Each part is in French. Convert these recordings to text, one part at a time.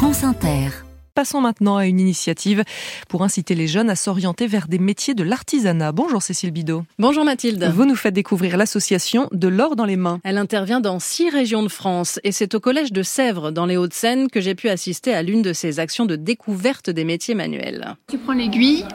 France Inter. Passons maintenant à une initiative pour inciter les jeunes à s'orienter vers des métiers de l'artisanat. Bonjour Cécile Bidot. Bonjour Mathilde. Vous nous faites découvrir l'association De l'or dans les mains. Elle intervient dans six régions de France et c'est au collège de Sèvres dans les Hauts-de-Seine que j'ai pu assister à l'une de ces actions de découverte des métiers manuels. Tu prends l'aiguille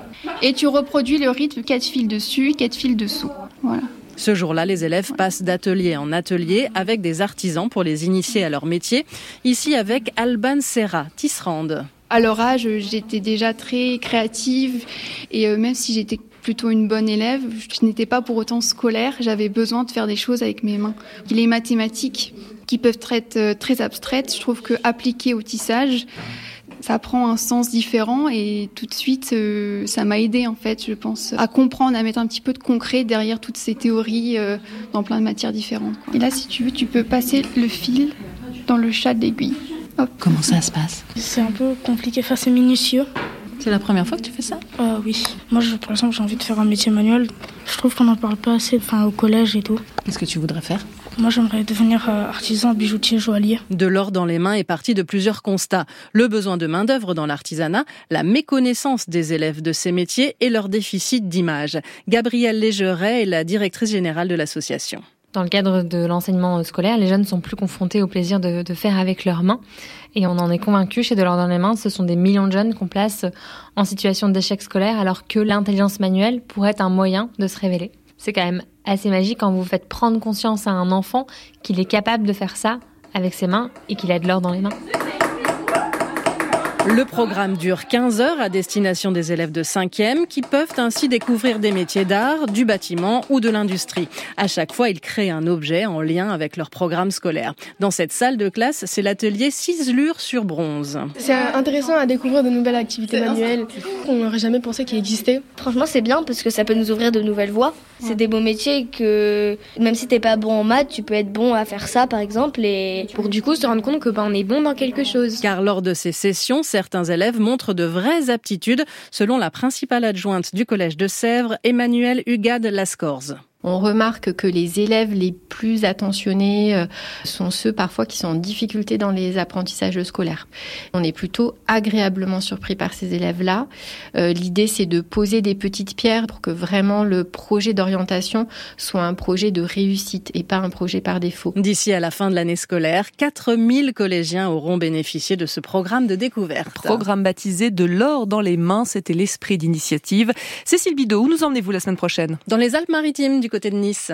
et tu reproduis le rythme 4 fils dessus, 4 fils dessous. Voilà. Ce jour-là, les élèves passent d'atelier en atelier avec des artisans pour les initier à leur métier. Ici avec Alban Serra, tisserande. À leur âge, j'étais déjà très créative et euh, même si j'étais plutôt une bonne élève, je n'étais pas pour autant scolaire, j'avais besoin de faire des choses avec mes mains. Les mathématiques qui peuvent être euh, très abstraites, je trouve que appliquées au tissage, ça prend un sens différent et tout de suite euh, ça m'a aidé en fait je pense à comprendre à mettre un petit peu de concret derrière toutes ces théories dans plein de matières différentes et là si tu veux tu peux passer le fil dans le chat d'aiguille Comment ça se passe? C'est un peu compliqué, enfin c'est minutieux. C'est la première fois que tu fais ça? Euh, Oui. Moi, je, par exemple, j'ai envie de faire un métier manuel. Je trouve qu'on n'en parle pas assez enfin, au collège et tout. Qu'est-ce que tu voudrais faire? Moi, j'aimerais devenir euh, artisan, bijoutier, joaillier. De l'or dans les mains est parti de plusieurs constats. Le besoin de main-d'œuvre dans l'artisanat, la méconnaissance des élèves de ces métiers et leur déficit d'image. Gabrielle Légeret est la directrice générale de l'association. Dans le cadre de l'enseignement scolaire, les jeunes sont plus confrontés au plaisir de, faire avec leurs mains. Et on en est convaincu chez De l'ordre dans les mains, ce sont des millions de jeunes qu'on place en situation d'échec scolaire alors que l'intelligence manuelle pourrait être un moyen de se révéler. C'est quand même assez magique quand vous faites prendre conscience à un enfant qu'il est capable de faire ça avec ses mains et qu'il a de l'or dans les mains. Le programme dure 15 heures à destination des élèves de 5e qui peuvent ainsi découvrir des métiers d'art, du bâtiment ou de l'industrie. À chaque fois, ils créent un objet en lien avec leur programme scolaire. Dans cette salle de classe, c'est l'atelier ciselure sur bronze. C'est intéressant à découvrir de nouvelles activités manuelles qu'on n'aurait jamais pensé qu'ils existaient. Franchement, c'est bien parce que ça peut nous ouvrir de nouvelles voies. C'est des beaux métiers que même si t'es pas bon en maths, tu peux être bon à faire ça par exemple et pour du coup se rendre compte que ben, on est bon dans quelque chose. Car lors de ces sessions, certains élèves montrent de vraies aptitudes, selon la principale adjointe du collège de Sèvres, Emmanuel Hugade Lascorze. On remarque que les élèves les plus attentionnés euh, sont ceux parfois qui sont en difficulté dans les apprentissages scolaires. On est plutôt agréablement surpris par ces élèves-là. Euh, l'idée, c'est de poser des petites pierres pour que vraiment le projet d'orientation soit un projet de réussite et pas un projet par défaut. D'ici à la fin de l'année scolaire, 4000 collégiens auront bénéficié de ce programme de découverte. Programme baptisé de l'or dans les mains, c'était l'esprit d'initiative. Cécile Bidot, où nous emmenez-vous la semaine prochaine? Dans les Alpes-Maritimes du côté de Nice.